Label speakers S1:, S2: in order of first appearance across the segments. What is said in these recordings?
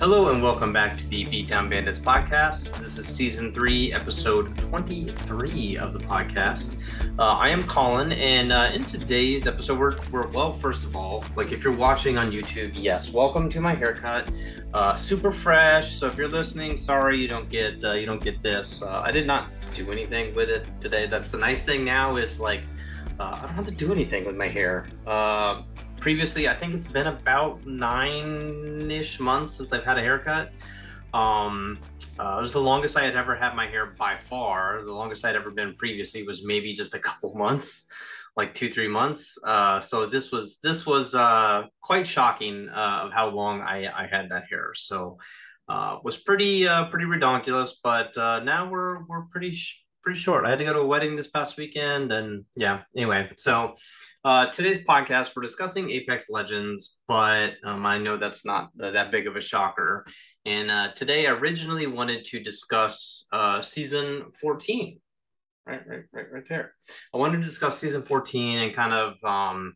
S1: Hello and welcome back to the Beatdown Bandits podcast. This is season three, episode 23 of the podcast. Uh, I am Colin, and uh, in today's episode, we're, we're, well, first of all, like if you're watching on YouTube, yes, welcome to my haircut. Uh, super fresh. So if you're listening, sorry you don't get uh, you don't get this. Uh, I did not do anything with it today. That's the nice thing now is like uh, I don't have to do anything with my hair previously, I think it's been about nine ish months since I've had a haircut. Um, uh, it was the longest I had ever had my hair by far. The longest I'd ever been previously was maybe just a couple months, like two, three months. Uh, so this was this was uh, quite shocking uh, of how long I, I had that hair. So uh, was pretty uh, pretty redonkulous, but uh, now we're we're pretty sh- pretty short. I had to go to a wedding this past weekend, and yeah. Anyway, so uh, today's podcast, we're discussing Apex Legends, but um, I know that's not that big of a shocker. And uh, today, I originally wanted to discuss uh, season 14. Right, right, right, right there. I wanted to discuss season 14 and kind of um,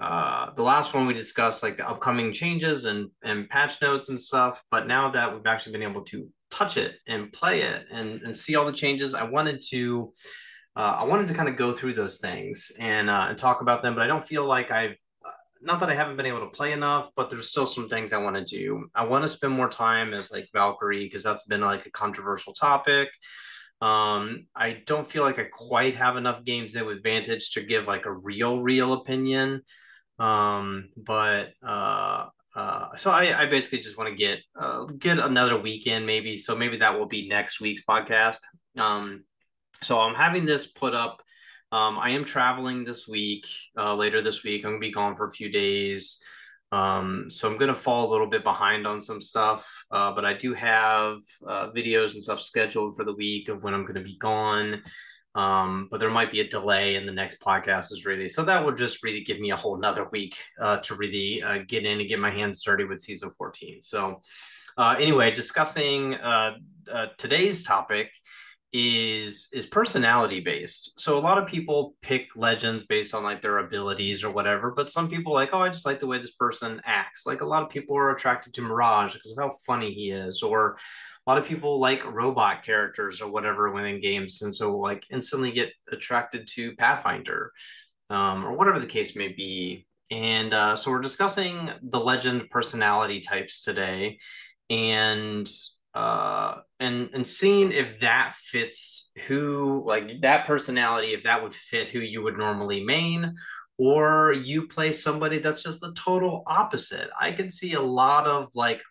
S1: uh, the last one we discussed like the upcoming changes and and patch notes and stuff. But now that we've actually been able to touch it and play it and, and see all the changes, I wanted to uh, I wanted to kind of go through those things and uh, and talk about them, but I don't feel like I've uh, not that I haven't been able to play enough, but there's still some things I want to do. I want to spend more time as like Valkyrie because that's been like a controversial topic. Um, I don't feel like I quite have enough games in with Vantage to give like a real, real opinion. Um, but uh, uh, so I, I basically just want to get uh, get another weekend maybe. So maybe that will be next week's podcast. Um, so I'm having this put up. Um, I am traveling this week, uh, later this week. I'm gonna be gone for a few days. Um, so I'm gonna fall a little bit behind on some stuff, uh, but I do have uh, videos and stuff scheduled for the week of when I'm gonna be gone. Um, but there might be a delay in the next podcast is really so that would just really give me a whole nother week uh, to really uh, get in and get my hands dirty with season 14. So uh, anyway, discussing uh, uh, today's topic is is personality based. So a lot of people pick legends based on like their abilities or whatever, but some people like, oh, I just like the way this person acts. Like a lot of people are attracted to Mirage because of how funny he is, or a lot of people like robot characters or whatever within games, and so like instantly get attracted to Pathfinder, um, or whatever the case may be. And uh, so we're discussing the legend personality types today, and uh and and seeing if that fits who like that personality if that would fit who you would normally main or you play somebody that's just the total opposite. I can see a lot of like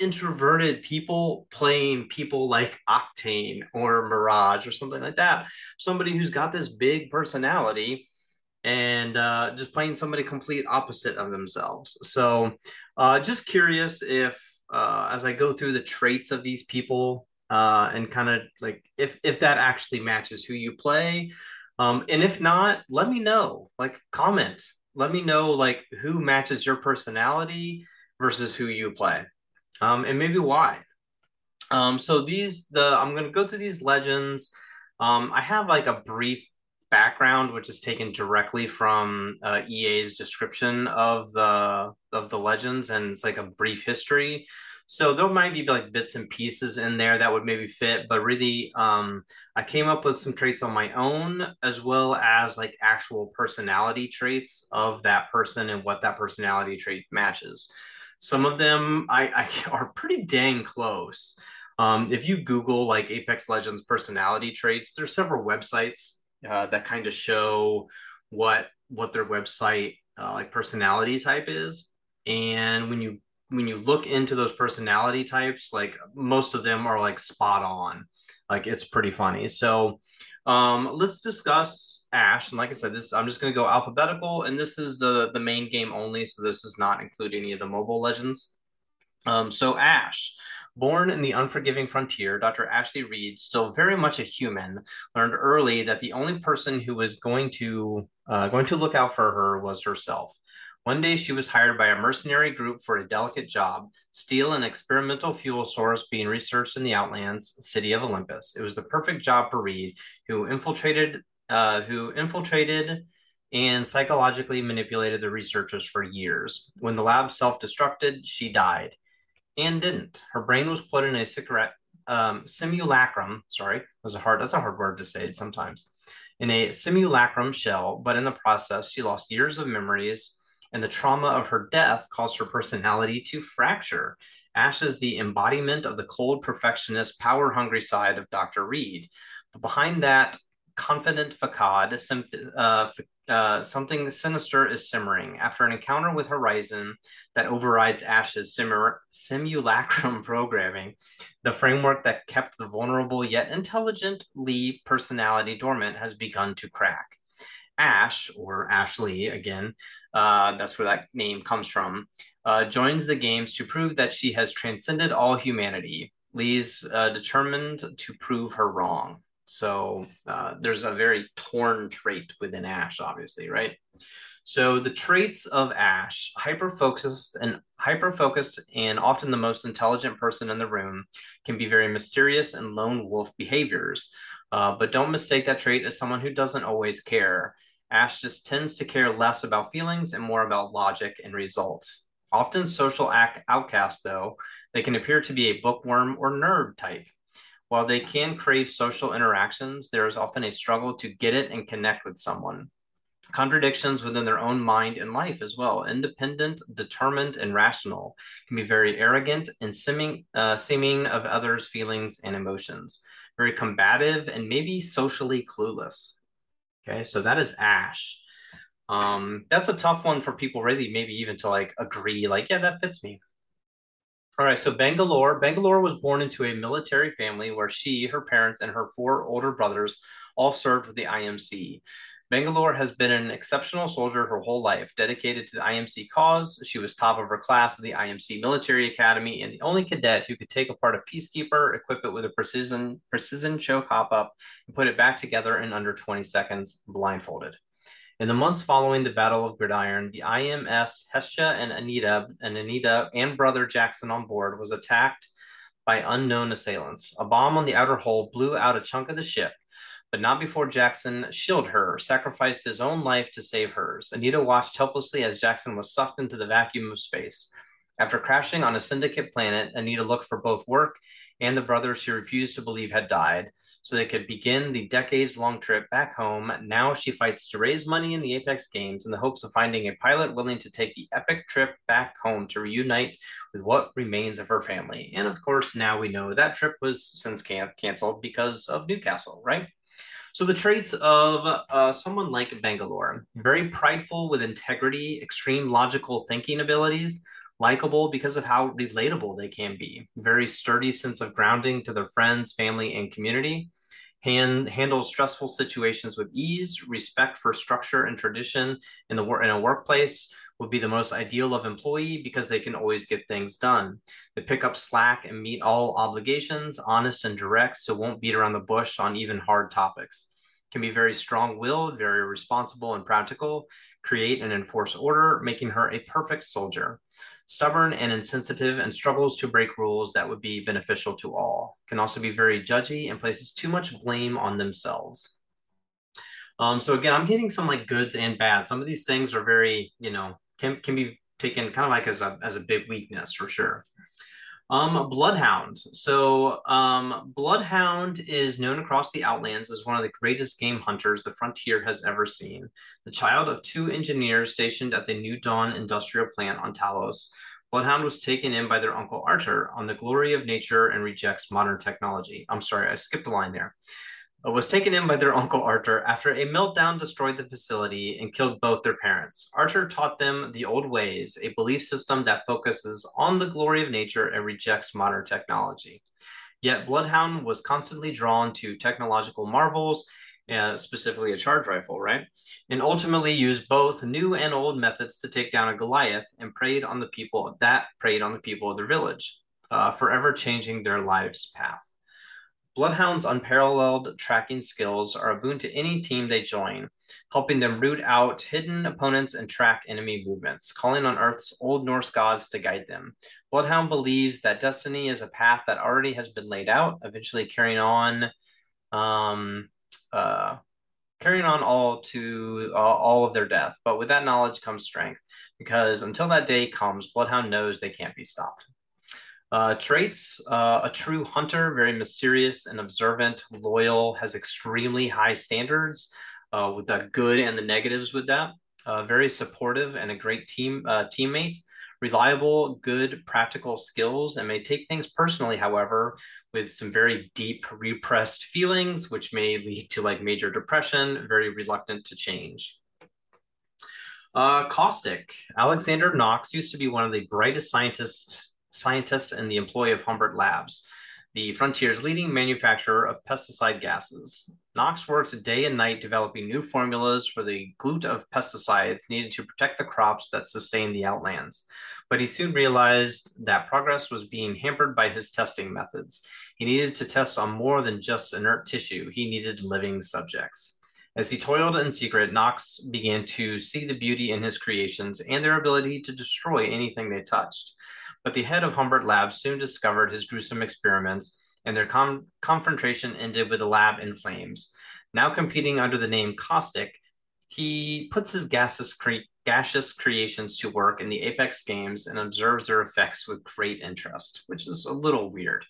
S1: introverted people playing people like octane or mirage or something like that. Somebody who's got this big personality and uh, just playing somebody complete opposite of themselves. So uh, just curious if uh, as I go through the traits of these people uh, and kind of like if if that actually matches who you play. Um, and if not, let me know. Like comment. Let me know like who matches your personality versus who you play. Um, and maybe why. Um, so these the I'm gonna go through these legends. Um, I have like a brief background, which is taken directly from uh, EA's description of the of the legends, and it's like a brief history. So there might be like bits and pieces in there that would maybe fit, but really, um, I came up with some traits on my own, as well as like actual personality traits of that person and what that personality trait matches. Some of them I, I are pretty dang close. Um, if you Google like Apex Legends personality traits, there's several websites uh, that kind of show what what their website uh, like personality type is and when you when you look into those personality types like most of them are like spot on like it's pretty funny so um let's discuss ash and like i said this i'm just going to go alphabetical and this is the the main game only so this does not include any of the mobile legends um so ash Born in the unforgiving frontier, Dr. Ashley Reid, still very much a human, learned early that the only person who was going to uh, going to look out for her was herself. One day, she was hired by a mercenary group for a delicate job: steal an experimental fuel source being researched in the Outlands city of Olympus. It was the perfect job for Reid, who infiltrated uh, who infiltrated and psychologically manipulated the researchers for years. When the lab self destructed, she died. and didn't. Her brain was put in a cigarette um, simulacrum. Sorry, was a hard. That's a hard word to say sometimes. In a simulacrum shell, but in the process, she lost years of memories, and the trauma of her death caused her personality to fracture. Ash is the embodiment of the cold perfectionist, power hungry side of Dr. Reid. But behind that confident facade, uh, uh, something sinister is simmering. After an encounter with Horizon that overrides Ash's simulacrum programming, the framework that kept the vulnerable yet intelligent Lee personality dormant has begun to crack. Ash, or Ashley again, uh, that's where that name comes from, uh, joins the games to prove that she has transcended all humanity. Lee's uh, determined to prove her wrong. So uh, there's a very torn trait within Ash, obviously, right? So the traits of Ash, hyper focused and hyper focused and often the most intelligent person in the room, can be very mysterious and lone wolf behaviors. Uh, but don't mistake that trait as someone who doesn't always care. Ash just tends to care less about feelings and more about logic and results. Often social outcast, though, they can appear to be a bookworm or nerd type. While they can crave social interactions, there is often a struggle to get it and connect with someone. Contradictions within their own mind and life as well. Independent, determined, and rational can be very arrogant and seeming, uh, seeming of others' feelings and emotions. Very combative and maybe socially clueless. Okay, so that is Ash. Um, that's a tough one for people, really, maybe even to like agree, like, yeah, that fits me. All right, so Bangalore. Bangalore was born into a military family where she, her parents, and her four older brothers all served with the IMC. Bangalore has been an exceptional soldier her whole life, dedicated to the IMC cause. She was top of her class at the IMC Military Academy and the only cadet who could take apart a peacekeeper, equip it with a precision precision choke hop up, and put it back together in under 20 seconds, blindfolded. In the months following the Battle of Gridiron, the IMS Hestia and Anita and Anita and brother Jackson on board was attacked by unknown assailants. A bomb on the outer hull blew out a chunk of the ship, but not before Jackson shielded her, sacrificed his own life to save hers. Anita watched helplessly as Jackson was sucked into the vacuum of space. After crashing on a syndicate planet, Anita looked for both work and the brothers she refused to believe had died so they could begin the decades long trip back home. Now she fights to raise money in the Apex Games in the hopes of finding a pilot willing to take the epic trip back home to reunite with what remains of her family. And of course, now we know that trip was since can- canceled because of Newcastle, right? So the traits of uh, someone like Bangalore, very prideful with integrity, extreme logical thinking abilities, likable because of how relatable they can be. Very sturdy sense of grounding to their friends, family, and community. Hand, handles stressful situations with ease. Respect for structure and tradition in the in a workplace would be the most ideal of employee because they can always get things done. They pick up slack and meet all obligations, honest and direct, so won't beat around the bush on even hard topics can be very strong willed, very responsible and practical, create and enforce order, making her a perfect soldier. Stubborn and insensitive and struggles to break rules that would be beneficial to all. Can also be very judgy and places too much blame on themselves. Um, so again, I'm hitting some like goods and bad. Some of these things are very, you know, can can be taken kind of like as a as a big weakness for sure. Um, Bloodhound. So, um, Bloodhound is known across the Outlands as one of the greatest game hunters the frontier has ever seen. The child of two engineers stationed at the New Dawn industrial plant on Talos, Bloodhound was taken in by their uncle Arthur on the glory of nature and rejects modern technology. I'm sorry, I skipped a line there was taken in by their uncle Arthur after a meltdown destroyed the facility and killed both their parents. Arthur taught them the old ways, a belief system that focuses on the glory of nature and rejects modern technology. Yet Bloodhound was constantly drawn to technological marvels, uh, specifically a charge rifle, right? And ultimately used both new and old methods to take down a Goliath and preyed on the people that preyed on the people of their village, uh, forever changing their lives' path. Bloodhound's unparalleled tracking skills are a boon to any team they join, helping them root out hidden opponents and track enemy movements, calling on Earth's old Norse gods to guide them. Bloodhound believes that destiny is a path that already has been laid out, eventually carrying on, um, uh, carrying on all to uh, all of their death. But with that knowledge comes strength, because until that day comes, Bloodhound knows they can't be stopped. Uh, traits uh, a true hunter, very mysterious and observant, loyal, has extremely high standards uh, with the good and the negatives with that. Uh, very supportive and a great team uh, teammate. Reliable, good practical skills, and may take things personally, however, with some very deep repressed feelings, which may lead to like major depression, very reluctant to change. Uh, caustic. Alexander Nox used to be one of the brightest scientists scientists and the employee of Humbert Labs, the frontier's leading manufacturer of pesticide gases. Nox works day and night developing new formulas for the glut of pesticides needed to protect the crops that sustain the outlands. But he soon realized that progress was being hampered by his testing methods. He needed to test on more than just inert tissue, he needed living subjects. As he toiled in secret, Nox began to see the beauty in his creations and their ability to destroy anything they touched. But the head of Humbert Labs soon discovered his gruesome experiments, and their com- confrontation ended with the lab in flames. Now competing under the name Caustic, he puts his gaseous, cre- gaseous creations to work in the Apex games and observes their effects with great interest, which is a little weird.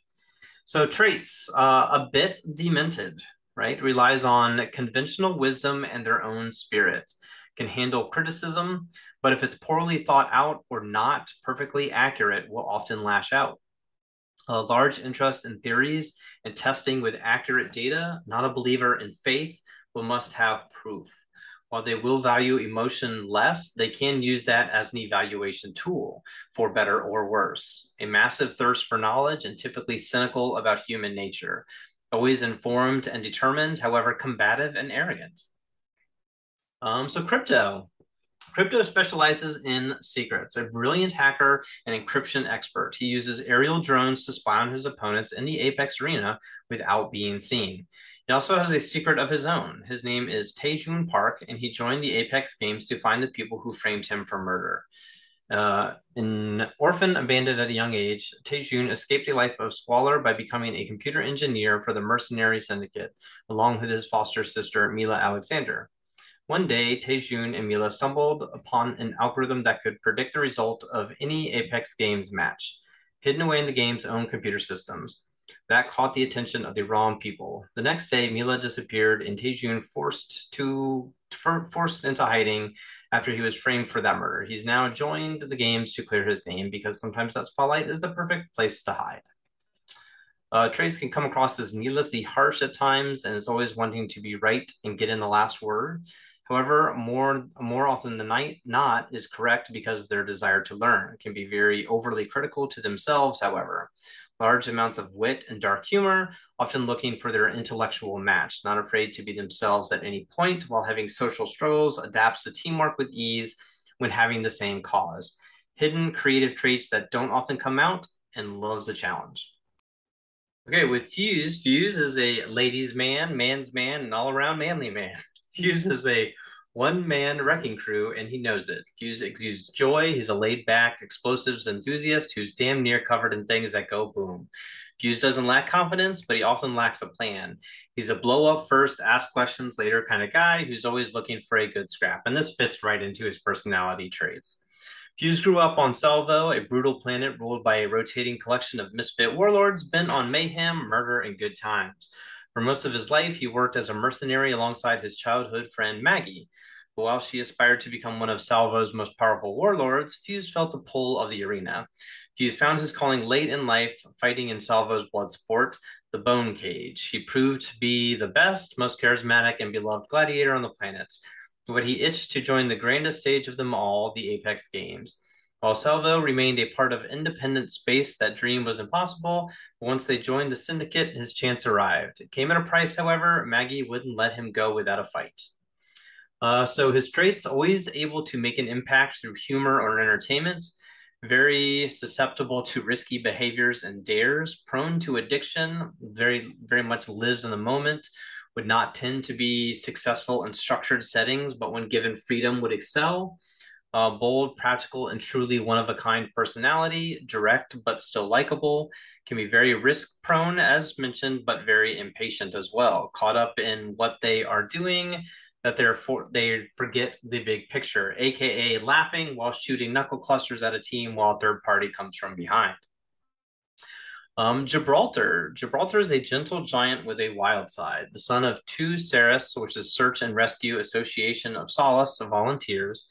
S1: So, traits uh, a bit demented, right? Relies on conventional wisdom and their own spirit, can handle criticism, but if it's poorly thought out or not perfectly accurate, will often lash out. A large interest in theories and testing with accurate data, not a believer in faith, but must have proof. While they will value emotion less, they can use that as an evaluation tool for better or worse. A massive thirst for knowledge and typically cynical about human nature always informed and determined, however, combative and arrogant. Um, so, crypto. Crypto specializes in secrets, a brilliant hacker and encryption expert. He uses aerial drones to spy on his opponents in the Apex arena without being seen. He also has a secret of his own. His name is Taejun Park, and he joined the Apex games to find the people who framed him for murder. Uh, an orphan abandoned at a young age, Taejun escaped a life of squalor by becoming a computer engineer for the mercenary syndicate, along with his foster sister, Mila Alexander. One day, Taejun and Mila stumbled upon an algorithm that could predict the result of any Apex Games match, hidden away in the game's own computer systems. That caught the attention of the wrong people. The next day, Mila disappeared, and Taejun forced to forced into hiding after he was framed for that murder. He's now joined the games to clear his name because sometimes that spotlight is the perfect place to hide. Uh, Trace can come across as needlessly harsh at times and is always wanting to be right and get in the last word. However, more more often than not is correct because of their desire to learn. It can be very overly critical to themselves, however large amounts of wit and dark humor, often looking for their intellectual match, not afraid to be themselves at any point while having social struggles, adapts to teamwork with ease when having the same cause. Hidden creative traits that don't often come out and loves a challenge. Okay, with Fuse, Fuse is a ladies' man, man's man, and all around manly man. Fuse is a one man wrecking crew, and he knows it. Fuse exudes joy. He's a laid back explosives enthusiast who's damn near covered in things that go boom. Fuse doesn't lack confidence, but he often lacks a plan. He's a blow up first, ask questions later kind of guy who's always looking for a good scrap, and this fits right into his personality traits. Fuse grew up on Salvo, a brutal planet ruled by a rotating collection of misfit warlords bent on mayhem, murder, and good times. For most of his life, he worked as a mercenary alongside his childhood friend Maggie. But while she aspired to become one of Salvo's most powerful warlords, Fuse felt the pull of the arena. Fuse found his calling late in life, fighting in Salvo's blood sport, the Bone Cage. He proved to be the best, most charismatic, and beloved gladiator on the planet. But he itched to join the grandest stage of them all, the Apex Games. While Salvo remained a part of independent space, that dream was impossible. But once they joined the syndicate, his chance arrived. It came at a price, however. Maggie wouldn't let him go without a fight. Uh, so his traits always able to make an impact through humor or entertainment, very susceptible to risky behaviors and dares, prone to addiction, very very much lives in the moment, would not tend to be successful in structured settings, but when given freedom would excel bold, practical, and truly one of a kind personality, direct but still likable, can be very risk prone, as mentioned, but very impatient as well, caught up in what they are doing. That they're for they forget the big picture, aka laughing while shooting knuckle clusters at a team while a third party comes from behind. Um, Gibraltar. Gibraltar is a gentle giant with a wild side, the son of two SARAS, which is Search and Rescue Association of Solace of volunteers.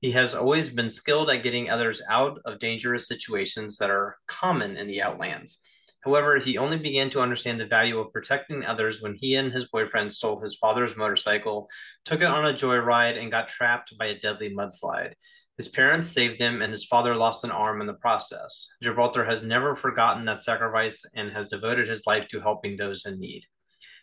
S1: He has always been skilled at getting others out of dangerous situations that are common in the Outlands. However, he only began to understand the value of protecting others when he and his boyfriend stole his father's motorcycle, took it on a joyride, and got trapped by a deadly mudslide. His parents saved him, and his father lost an arm in the process. Gibraltar has never forgotten that sacrifice and has devoted his life to helping those in need.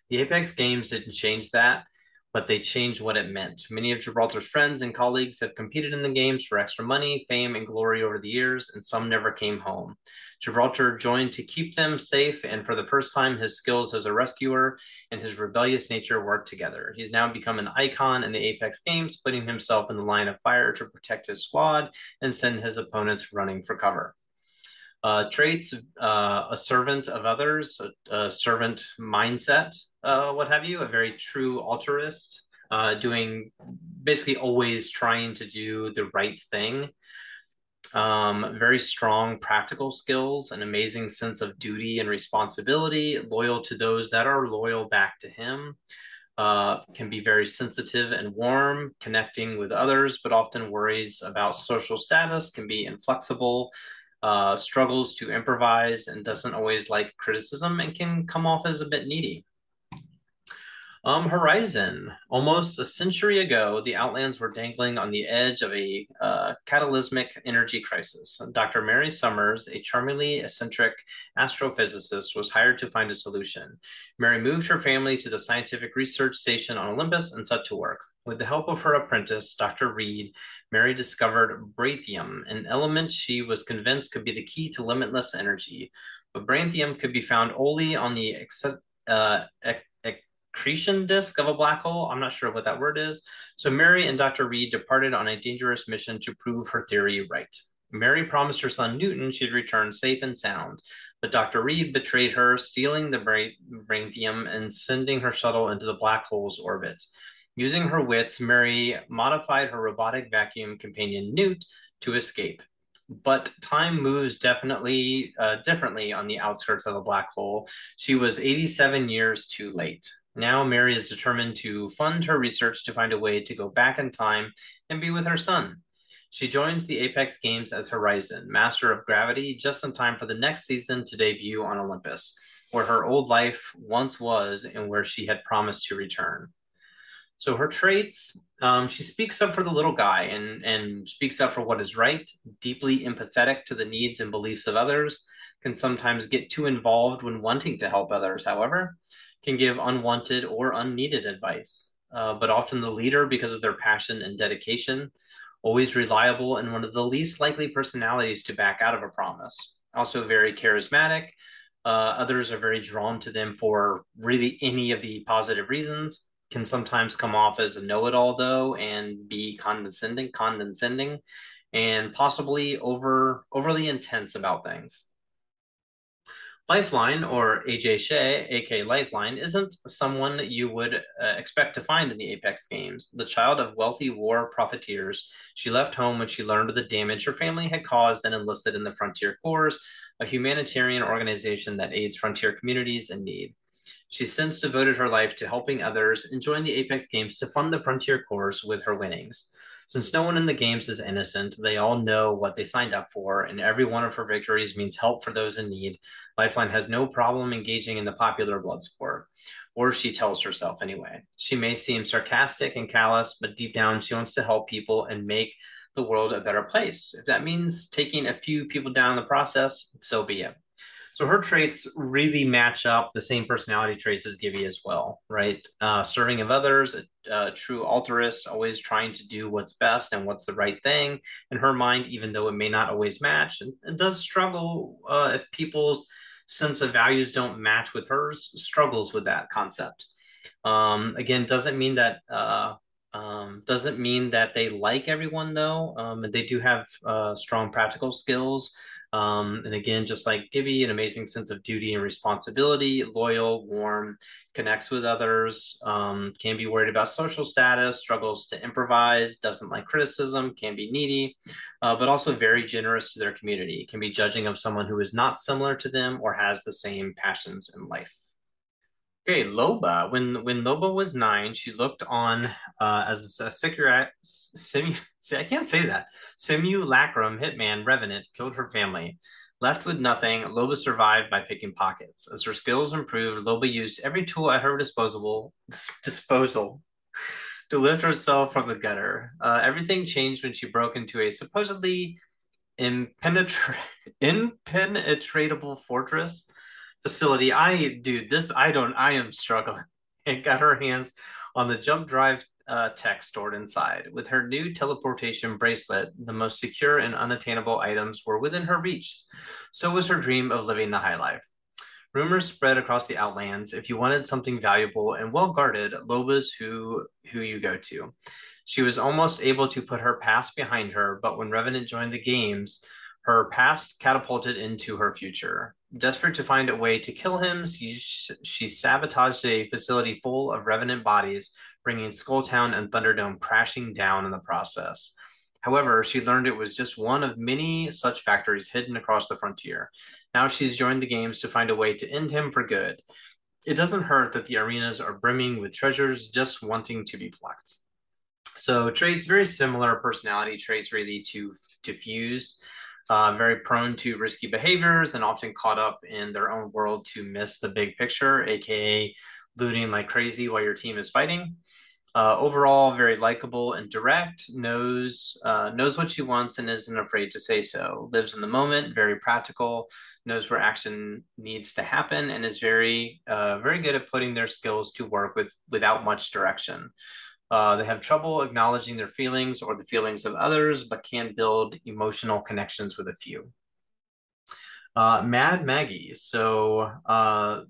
S1: The Apex Games didn't change that, but they changed what it meant. Many of Gibraltar's friends and colleagues have competed in the games for extra money, fame, and glory over the years, and some never came home. Gibraltar joined to keep them safe, and for the first time, his skills as a rescuer and his rebellious nature worked together. He's now become an icon in the Apex Games, putting himself in the line of fire to protect his squad and send his opponents running for cover. Uh, traits uh, a servant of others, a, a servant mindset, uh, what have you, a very true altruist, uh, doing basically always trying to do the right thing. Um, very strong practical skills, an amazing sense of duty and responsibility, loyal to those that are loyal back to him. Uh, can be very sensitive and warm, connecting with others, but often worries about social status, can be inflexible, uh, struggles to improvise, and doesn't always like criticism and can come off as a bit needy. Um, Horizon. Almost a century ago, the Outlands were dangling on the edge of a uh, cataclysmic energy crisis. Dr. Mary Summers, a charmingly eccentric astrophysicist, was hired to find a solution. Mary moved her family to the scientific research station on Olympus and set to work. With the help of her apprentice, Dr. Reid, Mary discovered branthium, an element she was convinced could be the key to limitless energy. But branthium could be found only on the ex- uh, accretion disk of a black hole. I'm not sure what that word is. So Mary and Dr. Reid departed on a dangerous mission to prove her theory right. Mary promised her son Newton she'd return safe and sound, but Dr. Reid betrayed her, stealing the branthium and sending her shuttle into the black hole's orbit. Using her wits, Mary modified her robotic vacuum companion Newt to escape. But time moves definitely uh, differently on the outskirts of the black hole. She was 87 years too late. Now, Mary is determined to fund her research to find a way to go back in time and be with her son. She joins the Apex Games as Horizon, Master of Gravity, just in time for the next season to debut on Olympus, where her old life once was and where she had promised to return. So her traits, um, she speaks up for the little guy and, and speaks up for what is right, deeply empathetic to the needs and beliefs of others, can sometimes get too involved when wanting to help others, however, can give unwanted or unneeded advice, uh, but often the leader because of their passion and dedication, always reliable and one of the least likely personalities to back out of a promise. Also, very charismatic. Uh, others are very drawn to them for really any of the positive reasons. Can sometimes come off as a know-it-all though, and be condescending, condescending, and possibly over overly intense about things. Lifeline, or Ajay Che, aka Lifeline, isn't someone you would uh, expect to find in the Apex games. The child of wealthy war profiteers, she left home when she learned of the damage her family had caused and enlisted in the Frontier Corps, a humanitarian organization that aids frontier communities in need. She's since devoted her life to helping others and joined the Apex Games to fund the Frontier Corps with her winnings. Since no one in the games is innocent, they all know what they signed up for, and every one of her victories means help for those in need. Lifeline has no problem engaging in the popular blood sport, or she tells herself anyway. She may seem sarcastic and callous, but deep down, she wants to help people and make the world a better place. If that means taking a few people down in the process, so be it. So her traits really match up the same personality traits as Gibby as well, right? Uh, serving of others, a, a, true altruist, always trying to do what's best and what's the right thing in her mind, even though it may not always match, and, and does struggle uh, if people's sense of values don't match with hers. Struggles with that concept. Um, again, doesn't mean that. Uh, um, doesn't mean that they like everyone though. Um, they do have uh, strong practical skills Um, and again, just like Gibby, an amazing sense of duty and responsibility, loyal, warm, connects with others, um, can be worried about social status, struggles to improvise, doesn't like criticism, can be needy, uh, but also very generous to their community, can be judging of someone who is not similar to them or has the same passions in life. Okay, Loba. When when Loba was nine, she looked on uh, as a cigarette. Simu, I can't say that. Simulacrum hitman Revenant killed her family. Left with nothing, Loba survived by picking pockets. As her skills improved, Loba used every tool at her disposable disposal to lift herself from the gutter. Uh, everything changed when she broke into a supposedly impenetra- impenetrable fortress facility. I dude, this I don't. I am struggling. And got her hands on the jump drive uh, tech stored inside. With her new teleportation bracelet, the most secure and unattainable items were within her reach. So was her dream of living the high life. Rumors spread across the Outlands. If you wanted something valuable and well guarded, Loba's who who you go to. She was almost able to put her past behind her, but when Revenant joined the games, her past catapulted into her future. Desperate to find a way to kill him, she, she sabotaged a facility full of revenant bodies, bringing Skulltown and Thunderdome crashing down in the process. However, she learned it was just one of many such factories hidden across the frontier. Now she's joined the games to find a way to end him for good. It doesn't hurt that the arenas are brimming with treasures just wanting to be plucked. So traits, very similar personality traits really to to fuse uh, very prone to risky behaviors and often caught up in their own world to miss the big picture, aka looting like crazy while your team is fighting. Uh, overall, very likable and direct. Knows uh, knows what she wants and isn't afraid to say so. Lives in the moment. Very practical. Knows where action needs to happen and is very uh, very good at putting their skills to work with without much direction. Uh, they have trouble acknowledging their feelings or the feelings of others, but can build emotional connections with a few. Uh, Mad Maggie. So uh,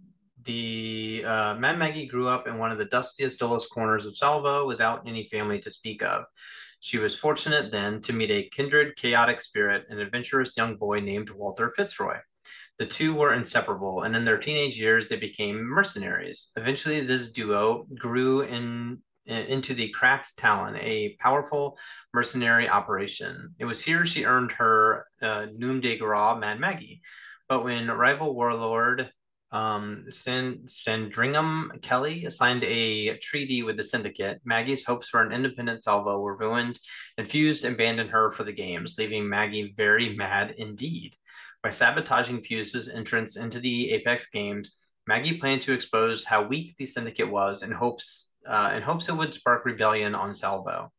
S1: the uh, Mad Maggie grew up in one of the dustiest, dullest corners of Salvo without any family to speak of. She was fortunate then to meet a kindred, chaotic spirit, an adventurous young boy named Walter Fitzroy. The two were inseparable, and in their teenage years, they became mercenaries. Eventually, this duo grew in into the Cracked Talon, a powerful mercenary operation. It was here she earned her uh, nom de gras, Mad Maggie. But when rival warlord um, Sandringham Kelly signed a treaty with the Syndicate, Maggie's hopes for an independent Salvo were ruined and Fuse abandoned her for the games, leaving Maggie very mad indeed. By sabotaging Fuse's entrance into the Apex games, Maggie planned to expose how weak the Syndicate was in hopes uh, in hopes it would spark rebellion on Salvo.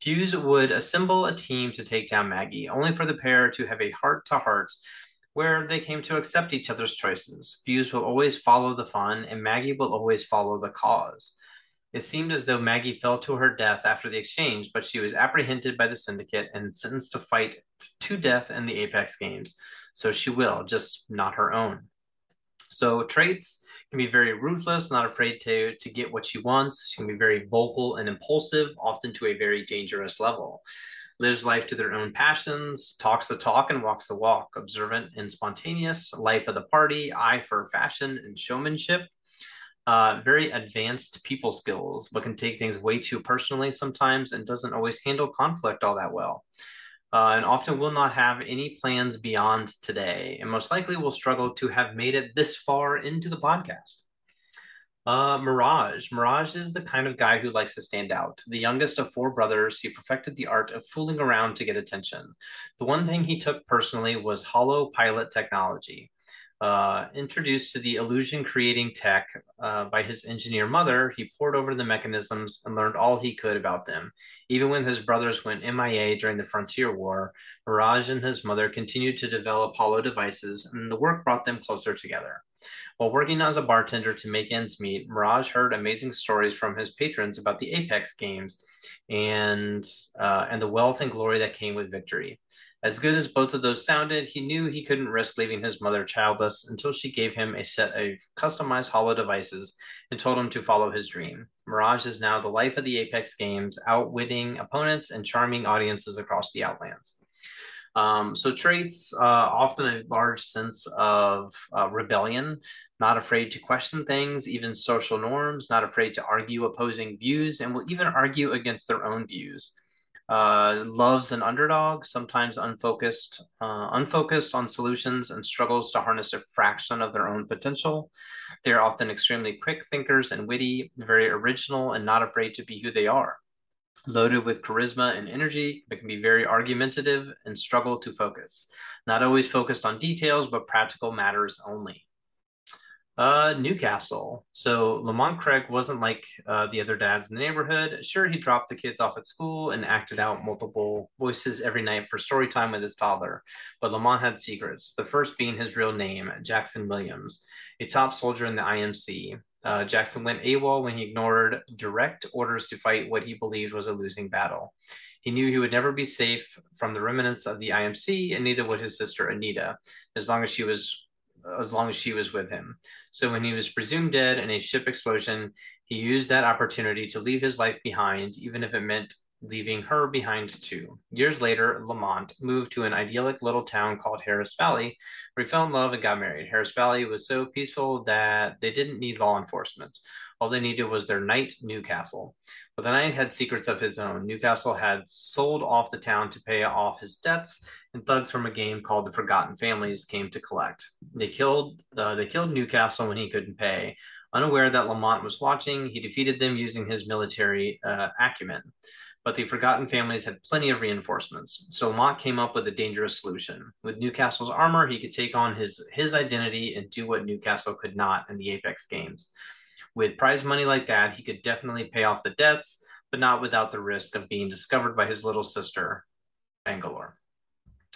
S1: Fuse would assemble a team to take down Maggie, only for the pair to have a heart to heart where they came to accept each other's choices. Fuse will always follow the fun, and Maggie will always follow the cause. It seemed as though Maggie fell to her death after the exchange, but she was apprehended by the Syndicate and sentenced to fight to death in the Apex Games. So she will, just not her own. So traits can be very ruthless, not afraid to to get what she wants. She can be very vocal and impulsive, often to a very dangerous level. Lives life to their own passions, talks the talk and walks the walk, observant and spontaneous, life of the party, eye for fashion and showmanship. Uh, very advanced people skills, but can take things way too personally sometimes and doesn't always handle conflict all that well uh, and often will not have any plans beyond today, and most likely will struggle to have made it this far into the podcast. Uh, Mirage. Mirage is the kind of guy who likes to stand out. The youngest of four brothers, he perfected the art of fooling around to get attention. The one thing he took personally was hollow pilot technology. Uh, introduced to the illusion creating tech uh, by his engineer mother, he pored over the mechanisms and learned all he could about them. Even when his brothers went MIA during the Frontier War, Mirage and his mother continued to develop hollow devices, and the work brought them closer together. While working as a bartender to make ends meet, Mirage heard amazing stories from his patrons about the Apex games and uh, and the wealth and glory that came with victory. As good as both of those sounded, he knew he couldn't risk leaving his mother childless until she gave him a set of customized hollow devices and told him to follow his dream. Mirage is now the life of the Apex games, outwitting opponents and charming audiences across the Outlands. Um, so traits uh, often a large sense of uh, rebellion, not afraid to question things, even social norms, not afraid to argue opposing views, and will even argue against their own views. Uh, loves an underdog, sometimes unfocused, uh, unfocused on solutions, and struggles to harness a fraction of their own potential. They are often extremely quick thinkers and witty, very original, and not afraid to be who they are loaded with charisma and energy, but can be very argumentative and struggle to focus. Not always focused on details, but practical matters only. Uh, Newcastle. So Lamont Craig wasn't like uh, the other dads in the neighborhood. Sure, he dropped the kids off at school and acted out multiple voices every night for story time with his toddler. But Lamont had secrets. The first being his real name, Jackson Williams, a top soldier in the IMC. Uh, Jackson went AWOL when he ignored direct orders to fight what he believed was a losing battle. He knew he would never be safe from the remnants of the IMC, and neither would his sister Anita, as long as she was as long as she was with him. So when he was presumed dead in a ship explosion, he used that opportunity to leave his life behind, even if it meant leaving her behind too. Years later, Lamont moved to an idyllic little town called Harris Valley, where he fell in love and got married. Harris Valley was so peaceful that they didn't need law enforcement. All they needed was their knight, Newcastle. But the knight had secrets of his own. Newcastle had sold off the town to pay off his debts, and thugs from a game called the Forgotten Families came to collect. They killed uh, they killed Newcastle when he couldn't pay. Unaware that Lamont was watching, he defeated them using his military uh, acumen but the Forgotten families had plenty of reinforcements. So Lamont came up with a dangerous solution. With Newcastle's armor, he could take on his his identity and do what Newcastle could not in the Apex games. With prize money like that, he could definitely pay off the debts, but not without the risk of being discovered by his little sister, Bangalore.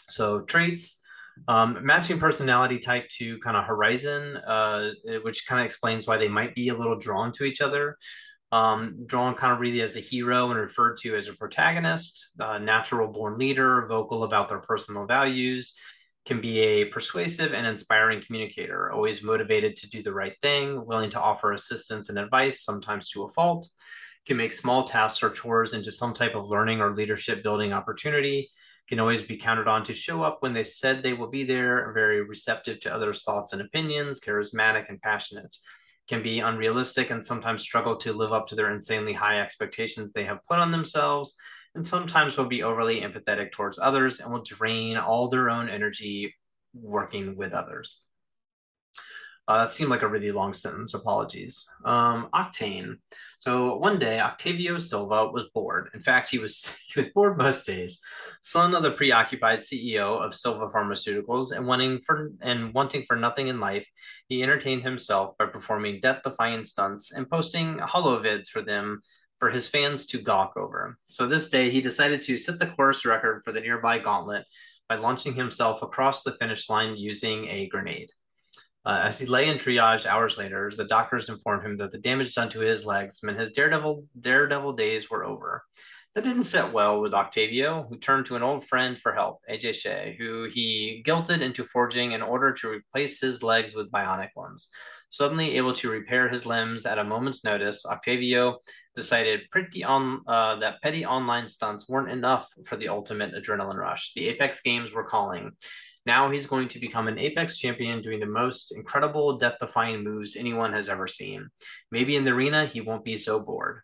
S1: So traits, um, matching personality type to kind of Horizon, uh, which kind of explains why they might be a little drawn to each other um, drawn kind of really as a hero and referred to as a protagonist, uh, natural born leader, vocal about their personal values, can be a persuasive and inspiring communicator, always motivated to do the right thing, willing to offer assistance and advice, sometimes to a fault, can make small tasks or chores into some type of learning or leadership building opportunity, can always be counted on to show up when they said they will be there, very receptive to others' thoughts and opinions, charismatic and passionate can be unrealistic and sometimes struggle to live up to their insanely high expectations they have put on themselves, and sometimes will be overly empathetic towards others and will drain all their own energy working with others. Uh, that seemed like a really long sentence. Apologies. Um, Octane. So one day, Octavio Silva was bored. In fact, he was he was bored most days. Son of the preoccupied CEO of Silva Pharmaceuticals, and wanting for and wanting for nothing in life, he entertained himself by performing death-defying stunts and posting holovids for them for his fans to gawk over. So this day, he decided to set the course record for the nearby gauntlet by launching himself across the finish line using a grenade. Uh, as he lay in triage hours later, the doctors informed him that the damage done to his legs meant his daredevil daredevil days were over. That didn't sit well with Octavio, who turned to an old friend for help, Ajay Che, who he guilted into forging in order to replace his legs with bionic ones. Suddenly able to repair his limbs at a moment's notice, Octavio decided pretty on uh, that petty online stunts weren't enough for the ultimate adrenaline rush. The Apex games were calling, now he's going to become an Apex champion doing the most incredible death defying moves anyone has ever seen. Maybe in the arena, he won't be so bored.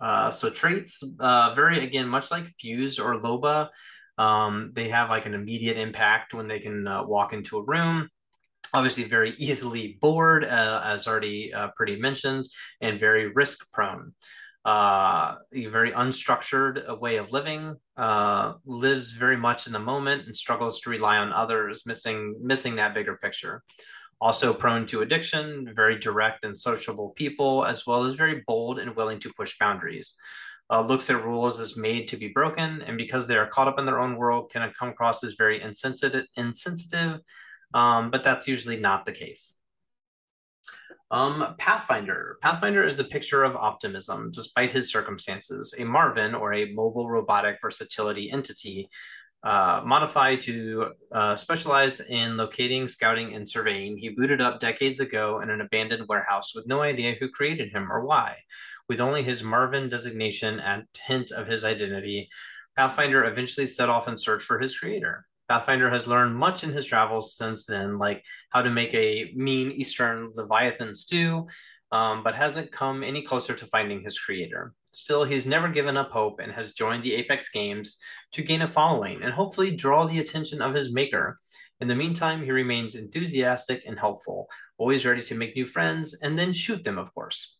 S1: Uh, so traits, uh, very again, much like Fuse or Loba, um, they have like an immediate impact when they can uh, walk into a room. Obviously, very easily bored, uh, as already uh, pretty mentioned, and very risk prone uh, a very unstructured way of living, uh, lives very much in the moment and struggles to rely on others, missing missing that bigger picture. Also prone to addiction, very direct and sociable people, as well as very bold and willing to push boundaries. Uh, looks at rules as made to be broken, and because they are caught up in their own world, can come across as very insensitive. Insensitive, um, but that's usually not the case. Um, Pathfinder. Pathfinder is the picture of optimism despite his circumstances. A Marvin, or a mobile robotic versatility entity, uh, modified to uh, specialize in locating, scouting, and surveying. He booted up decades ago in an abandoned warehouse with no idea who created him or why. With only his Marvin designation and hint of his identity, Pathfinder eventually set off in search for his creator. Pathfinder has learned much in his travels since then, like how to make a mean Eastern Leviathan stew, um, but hasn't come any closer to finding his creator. Still, he's never given up hope and has joined the Apex Games to gain a following and hopefully draw the attention of his maker. In the meantime, he remains enthusiastic and helpful, always ready to make new friends and then shoot them, of course.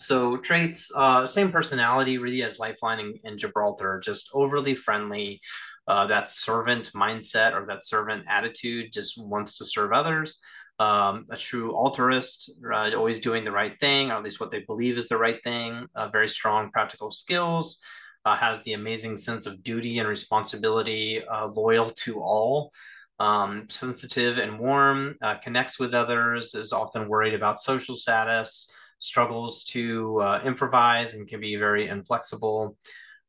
S1: So traits, uh, same personality really as Lifeline and, and Gibraltar, just overly friendly, uh, that servant mindset or that servant attitude, just wants to serve others. Um, a true altruist, always doing the right thing, or at least what they believe is the right thing. Uh, very strong practical skills, uh, has the amazing sense of duty and responsibility, uh, loyal to all. Um, sensitive and warm, uh, connects with others, is often worried about social status, struggles to uh, improvise, and can be very inflexible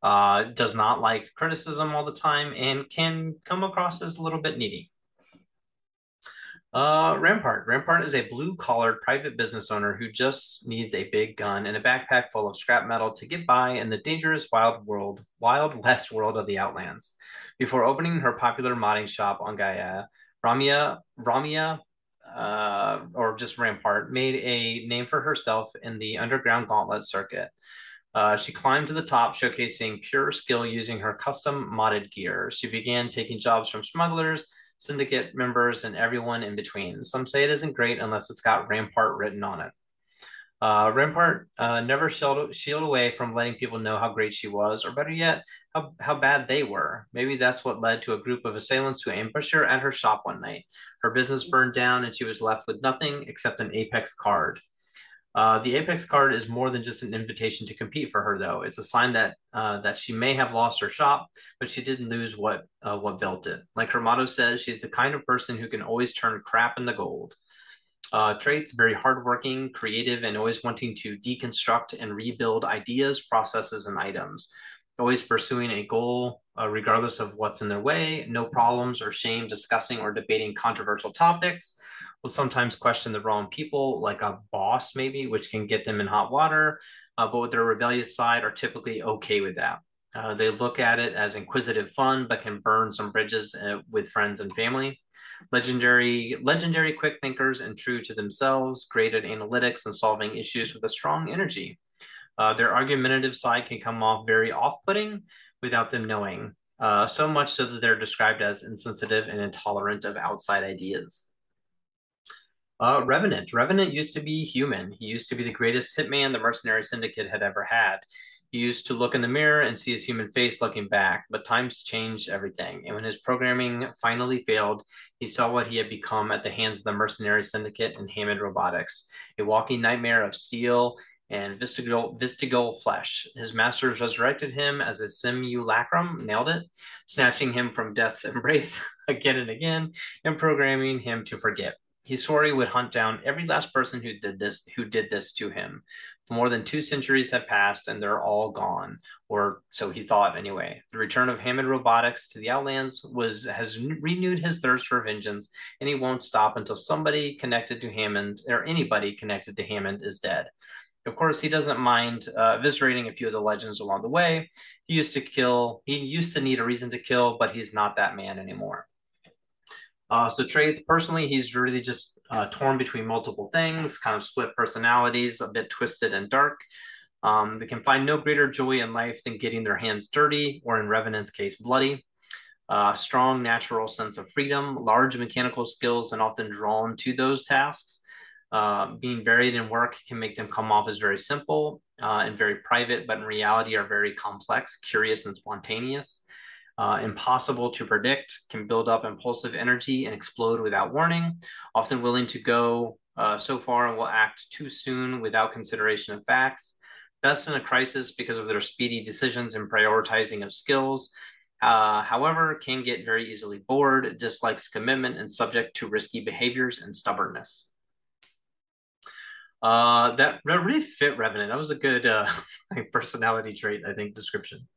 S1: uh, does not like criticism all the time and can come across as a little bit needy. Uh, Rampart. Rampart is a blue collared private business owner who just needs a big gun and a backpack full of scrap metal to get by in the dangerous wild world, wild west world of the Outlands. Before opening her popular modding shop on Gaia, Ramya, Ramya, uh, or just Rampart, made a name for herself in the underground gauntlet circuit. Uh, she climbed to the top, showcasing pure skill using her custom modded gear. She began taking jobs from smugglers, syndicate members, and everyone in between. Some say it isn't great unless it's got Rampart written on it. Uh, Rampart uh, never shielded, shielded away from letting people know how great she was, or better yet, how, how bad they were. Maybe that's what led to a group of assailants to ambush her at her shop one night. Her business burned down, and she was left with nothing except an Apex card. Uh, the Apex card is more than just an invitation to compete for her, though. It's a sign that uh, that she may have lost her shop, but she didn't lose what uh, what built it. Like her motto says, she's the kind of person who can always turn crap into gold. Uh, traits: very hardworking, creative, and always wanting to deconstruct and rebuild ideas, processes, and items. Always pursuing a goal, uh, regardless of what's in their way. No problems or shame discussing or debating controversial topics will sometimes question the wrong people, like a boss, maybe, which can get them in hot water. Uh, but with their rebellious side, are typically okay with that. Uh, they look at it as inquisitive fun, but can burn some bridges uh, with friends and family. Legendary, legendary quick thinkers and true to themselves, great at analytics and solving issues with a strong energy. Uh, their argumentative side can come off very off-putting without them knowing. Uh, so much so that they're described as insensitive and intolerant of outside ideas. Uh, Revenant. Revenant used to be human. He used to be the greatest hitman the mercenary syndicate had ever had. He used to look in the mirror and see his human face looking back, but times changed everything. And when his programming finally failed, he saw what he had become at the hands of the mercenary syndicate and Hammond Robotics a walking nightmare of steel and vestigial, vestigial flesh. His masters resurrected him as a simulacrum, nailed it, snatching him from death's embrace again and again, and programming him to forget. He would hunt down every last person who did this who did this to him. More than two centuries have passed and they're all gone, or so he thought anyway. The return of Hammond Robotics to the Outlands was has renewed his thirst for vengeance, and he won't stop until somebody connected to Hammond or anybody connected to Hammond is dead. Of course, he doesn't mind uh, eviscerating a few of the legends along the way. He used to kill, he used to need a reason to kill, but he's not that man anymore. Uh, so traits personally, he's really just uh, torn between multiple things, kind of split personalities, a bit twisted and dark. Um, they can find no greater joy in life than getting their hands dirty, or in Revenant's case, bloody. Uh, strong natural sense of freedom, large mechanical skills, and often drawn to those tasks. Uh, being buried in work can make them come off as very simple uh, and very private, but in reality are very complex, curious, and spontaneous uh, impossible to predict, can build up impulsive energy and explode without warning, often willing to go uh, so far and will act too soon without consideration of facts. Best in a crisis because of their speedy decisions and prioritizing of skills. Uh, however, can get very easily bored, dislikes commitment, and subject to risky behaviors and stubbornness. Uh, that, really fit Revenant. That was a good uh, personality trait, I think, description.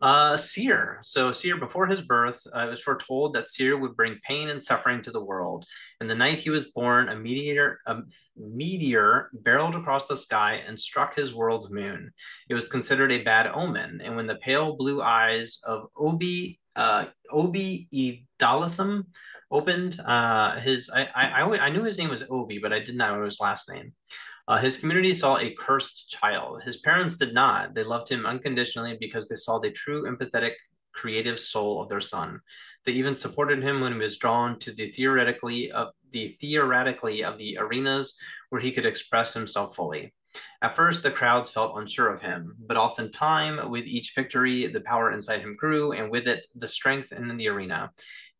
S1: Uh, Seer. So Seer, before his birth, uh, it was foretold that Seer would bring pain and suffering to the world. And the night he was born, a meteor, a meteor barreled across the sky and struck his world's moon. It was considered a bad omen. And when the pale blue eyes of Obi uh, Obi Edolasim opened. Uh, his I, I I knew his name was Obi, but I did not know his last name. Uh, his community saw a cursed child. His parents did not. They loved him unconditionally because they saw the true, empathetic, creative soul of their son. They even supported him when he was drawn to the theoretically of the theoretically of the arenas where he could express himself fully. At first, the crowds felt unsure of him, but often time, with each victory, the power inside him grew, and with it, the strength in the arena.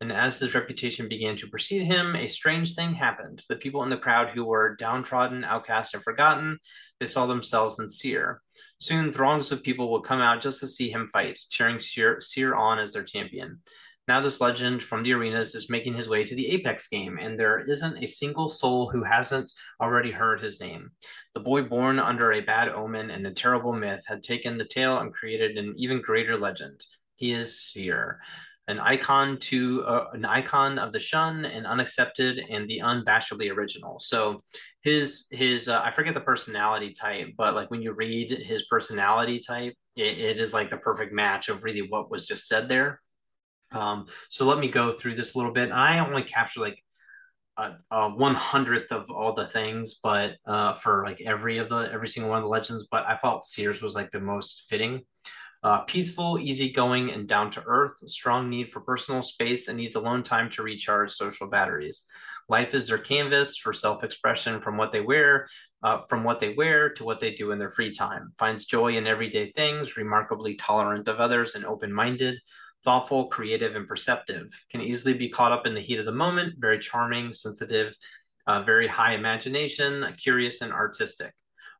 S1: And as his reputation began to precede him, a strange thing happened. The people in the crowd who were downtrodden, outcast, and forgotten, they saw themselves in Seer. Soon, throngs of people would come out just to see him fight, cheering Seer, Seer on as their champion. Now, this legend from the arenas is making his way to the Apex game, and there isn't a single soul who hasn't already heard his name. The boy born under a bad omen and a terrible myth had taken the tale and created an even greater legend. He is Seer, an icon to uh, an icon of the shun and unaccepted and the unabashedly original. So his his uh, I forget the personality type, but like when you read his personality type, it, it is like the perfect match of really what was just said there um, so let me go through this a little bit. I only capture like a, a one hundredth of all the things, but uh, for like every of the every single one of the legends. But I felt Seer's was like the most fitting. Uh, peaceful, easygoing, and down to earth. Strong need for personal space and needs alone time to recharge social batteries. Life is their canvas for self-expression from what they wear, uh, from what they wear to what they do in their free time. Finds joy in everyday things. Remarkably tolerant of others and open-minded thoughtful, creative, and perceptive, can easily be caught up in the heat of the moment, very charming, sensitive, uh, very high imagination, curious, and artistic.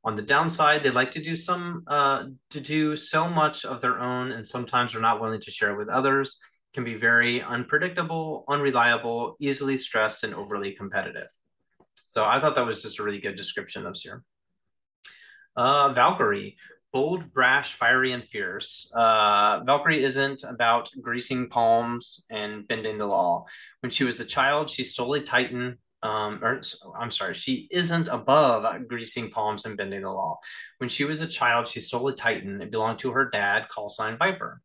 S1: On the downside, they like to do some uh, to do so much of their own, and sometimes are not willing to share with others. Can be very unpredictable, unreliable, easily stressed, and overly competitive. So I thought that was just a really good description of Seer. Uh, Valkyrie, bold, brash, fiery, and fierce. Uh, Valkyrie isn't about greasing palms and bending the law. When she was a child, she stole a Titan. Um, or I'm sorry, she isn't above greasing palms and bending the law. When she was a child, she stole a Titan. It belonged to her dad, call sign Viper.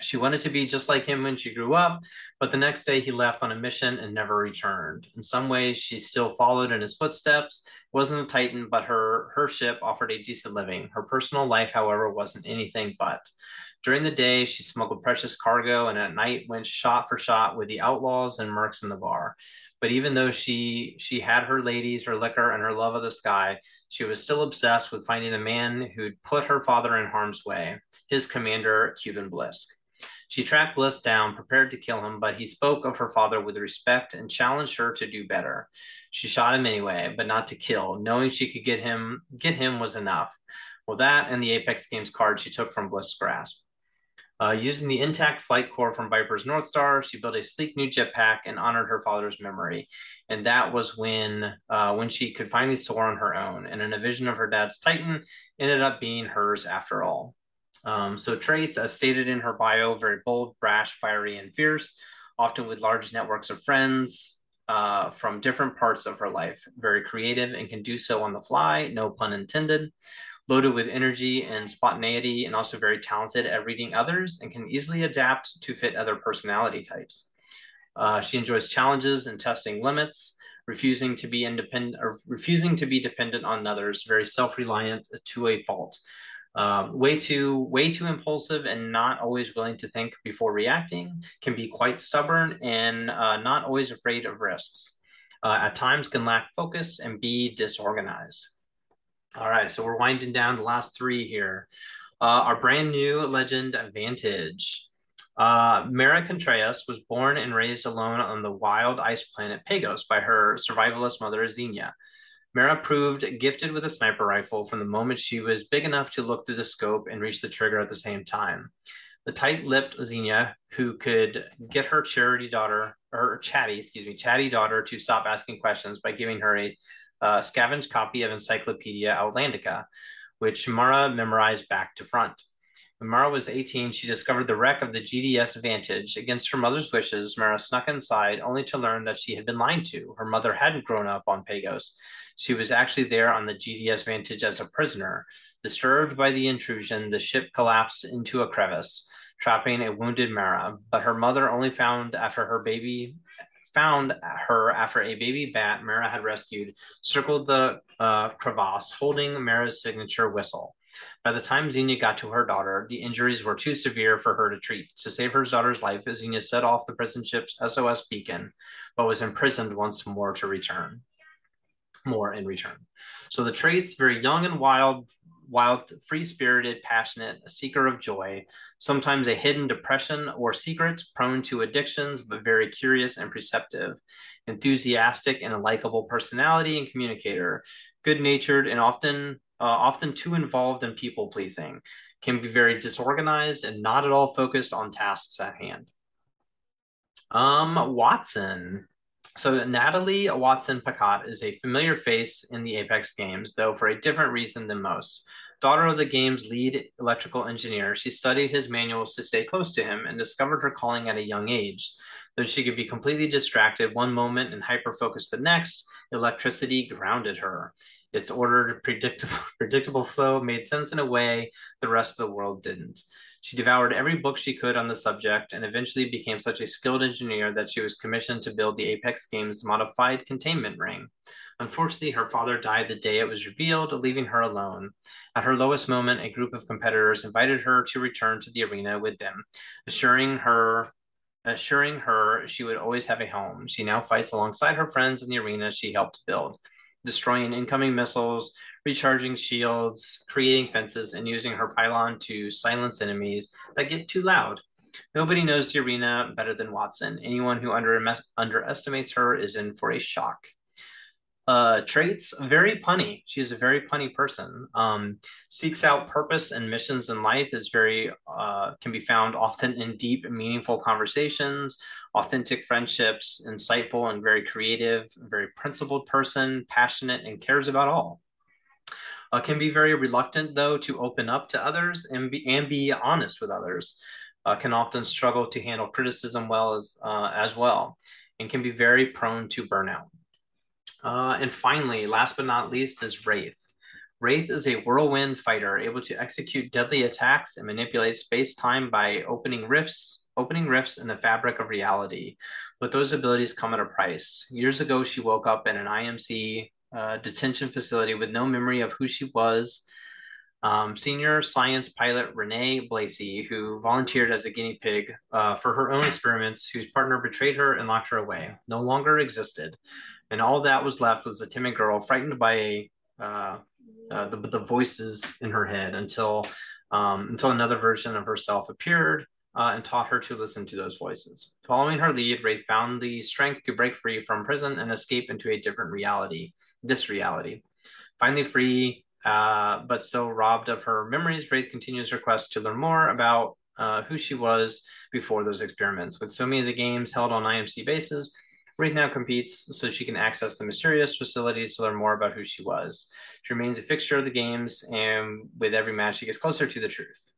S1: She wanted to be just like him when she grew up, but the next day he left on a mission and never returned. In some ways, she still followed in his footsteps. Wasn't a Titan, but her her ship offered a decent living. Her personal life, however, wasn't anything but. During the day, she smuggled precious cargo, and at night went shot for shot with the outlaws and mercs in the bar. But even though she she had her ladies, her liquor, and her love of the sky, she was still obsessed with finding the man who'd put her father in harm's way, his commander, Kuben Blisk. She tracked Blisk down, prepared to kill him, but he spoke of her father with respect and challenged her to do better. She shot him anyway, but not to kill, knowing she could get him get him was enough. Well, that and the Apex Games card she took from Blisk's grasp. Uh, using the intact flight core from Viper's Northstar, she built a sleek new jetpack and honored her father's memory. And that was when uh, when she could finally soar on her own. And in a vision of her dad's Titan, ended up being hers after all. Um, so traits, as stated in her bio, very bold, brash, fiery, and fierce, often with large networks of friends uh, from different parts of her life. Very creative and can do so on the fly, no pun intended. Loaded with energy and spontaneity, and also very talented at reading others and can easily adapt to fit other personality types. Uh, she enjoys challenges and testing limits, refusing to be independent or refusing to be dependent on others, very self-reliant to a fault. Um, way too way too impulsive and not always willing to think before reacting can be quite stubborn and uh, not always afraid of risks. Uh, at times can lack focus and be disorganized all right so we're winding down the last three here uh, our brand new legend vantage uh, Mara Contreras was born and raised alone on the wild ice planet Pagos by her survivalist mother Xenia. Mara proved gifted with a sniper rifle from the moment she was big enough to look through the scope and reach the trigger at the same time. The tight-lipped Xenia, who could get her charity daughter, or chatty, excuse me, chatty daughter to stop asking questions by giving her a uh, scavenged copy of Encyclopedia Outlandica, which Mara memorized back to front. When Mara was 18, she discovered the wreck of the GDS Vantage. Against her mother's wishes, Mara snuck inside only to learn that she had been lied to. Her mother hadn't grown up on Pagos. She was actually there on the GDS Vantage as a prisoner. Disturbed by the intrusion, the ship collapsed into a crevice. trapping a wounded Mara. But her mother only found after her baby found her after a baby bat Mara had rescued circled the uh, crevasse, holding Mara's signature whistle. By the time Xenia got to her daughter, the injuries were too severe for her to treat. To save her daughter's life, Xenia set off the prison ship's SOS beacon, but was imprisoned once more to return. More in return. So the traits very young and wild, wild, free spirited, passionate, a seeker of joy, sometimes a hidden depression or secret, prone to addictions, but very curious and perceptive, enthusiastic and a likable personality and communicator, good natured and often. Uh, often too involved in people pleasing, can be very disorganized and not at all focused on tasks at hand. Um, Wattson. So Natalie Wattson Paquette is a familiar face in the Apex games, though for a different reason than most. Daughter of the game's lead electrical engineer, she studied his manuals to stay close to him and discovered her calling at a young age. Though she could be completely distracted one moment and hyper focused the next, electricity grounded her. Its ordered, predictable, predictable flow made sense in a way the rest of the world didn't. She devoured every book she could on the subject and eventually became such a skilled engineer that she was commissioned to build the Apex Games modified containment ring. Unfortunately, her father died the day it was revealed, leaving her alone. At her lowest moment, a group of competitors invited her to return to the arena with them, assuring her assuring her she would always have a home. She now fights alongside her friends in the arena she helped build, destroying incoming missiles, recharging shields, creating fences, and using her pylon to silence enemies that get too loud. Nobody knows the arena better than Wattson. Anyone who under, underestimates her is in for a shock. Uh, traits very punny. She is a very punny person. Um, seeks out purpose and missions in life is very uh, can be found often in deep, meaningful conversations, authentic friendships, insightful and very creative, very principled person, passionate and cares about all. Uh, can be very reluctant though to open up to others and be and be honest with others. Uh, can often struggle to handle criticism well as uh, as well, and can be very prone to burnout. Uh, and finally, last but not least, is Wraith. Wraith is a whirlwind fighter able to execute deadly attacks and manipulate space time by opening rifts, opening rifts in the fabric of reality. But those abilities come at a price. Years ago, she woke up in an IMC uh, detention facility with no memory of who she was. Um, senior science pilot Renee Blasey, who volunteered as a guinea pig uh, for her own experiments, whose partner betrayed her and locked her away, no longer existed and all that was left was a timid girl frightened by uh, uh, the, the voices in her head until um, until another version of herself appeared uh, and taught her to listen to those voices. Following her lead, Wraith found the strength to break free from prison and escape into a different reality, this reality. Finally free, uh, but still robbed of her memories, Wraith continues her quest to learn more about uh, who she was before those experiments. With so many of the games held on IMC bases, Wraith now competes so she can access the mysterious facilities to learn more about who she was. She remains a fixture of the games, and with every match, she gets closer to the truth.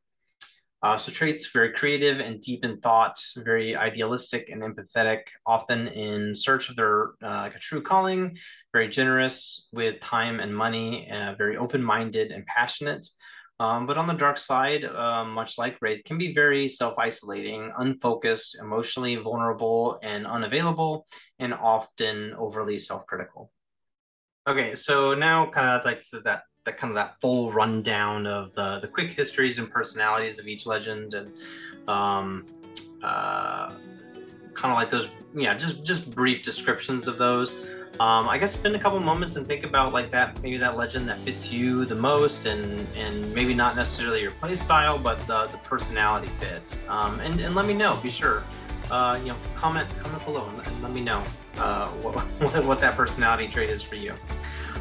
S1: Uh, so traits very creative and deep in thought, very idealistic and empathetic, often in search of their uh, like a true calling, very generous with time and money, uh, very open-minded and passionate. Um, but on the dark side, uh, much like Wraith, can be very self isolating, unfocused, emotionally vulnerable, and unavailable, and often overly self critical. Okay, so now kind of like that that kind of that full rundown of the the quick histories and personalities of each legend, and um, uh, kind of like those, yeah, just just brief descriptions of those. Um, I guess spend a couple moments and think about like that maybe that legend that fits you the most and and maybe not necessarily your play style but the, the personality fit um, and, and let me know be sure uh, you know comment comment below and, and let me know uh, what, what that personality trait is for you.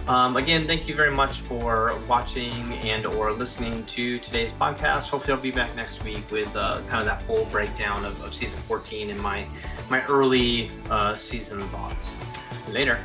S1: Um, again thank you very much for watching and or listening to today's podcast. Hopefully i'll be back next week with uh, kind of that full breakdown of, of season 14 and my my early uh, season thoughts. Later.